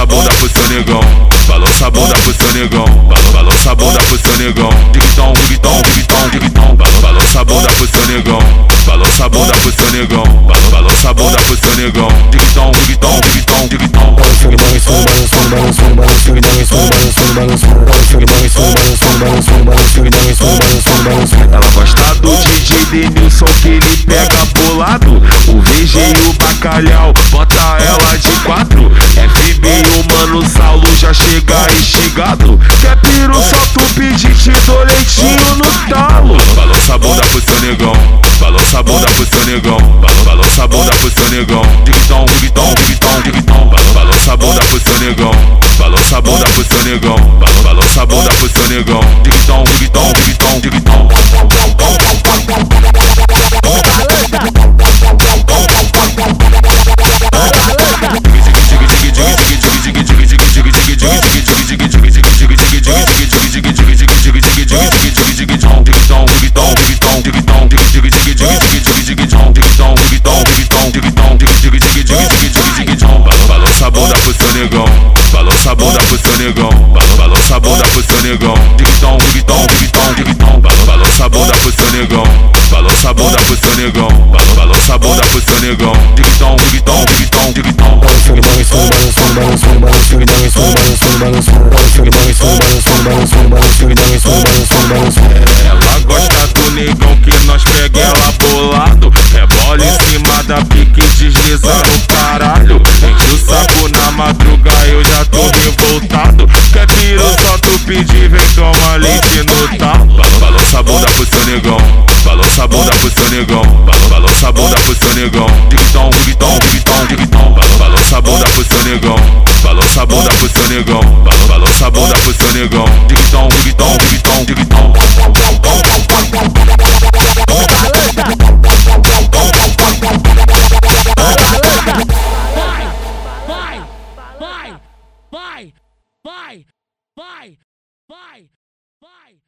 balança a bunda pro seu negão, balança a bunda pro seu negão, balança a bunda pro seu negão, digitão, digitão, digitão, digitão, balança a bunda pro seu negão, balança a bunda pro seu negão, balança a bunda pro seu negão, digitão, digitão, digitão, digitão, ela gosta do DJ Denilson que ele pega bolado O VG e o bacalhau, bota ela de quatro É e o mano Saulo já chega instigado. Quer piru, só tu pedir, te dou leitinho no talo. Balança a bunda pro seu negão. Balança a bunda pro seu negão. Balança a bunda pro seu negão. Digitão, digitão, digitão, digitão. Balança a bunda pro seu negão. Balança a bunda pro seu negão. Balança a bunda pro seu negão. Digitão, digitão, digitão, digitão. Negão, balança a bunda pro seu negão, digitão, digitão, digitão, digitão, balança a bunda pro seu negão, balança a bunda pro seu negão, balança a bunda pro seu negão, digitão, digitão, digitão, digitão. Ela gosta do negão que nós pega ela bolado. Rebola em cima da pique desliza no caralho. Enche o saco na madruga, eu já tô revoltado. Toma leite no tapa. Balança a bunda pro seu negão. Balança a bunda pro seu negão. Balança a bunda pro seu negão. Digitão, digitão, digitão, digitão. Balança a bunda pro seu negão. Balança a bunda pro seu negão. Balança a bunda pro seu negão. Digitão, digitão, digitão, digitão. Bye. Bye.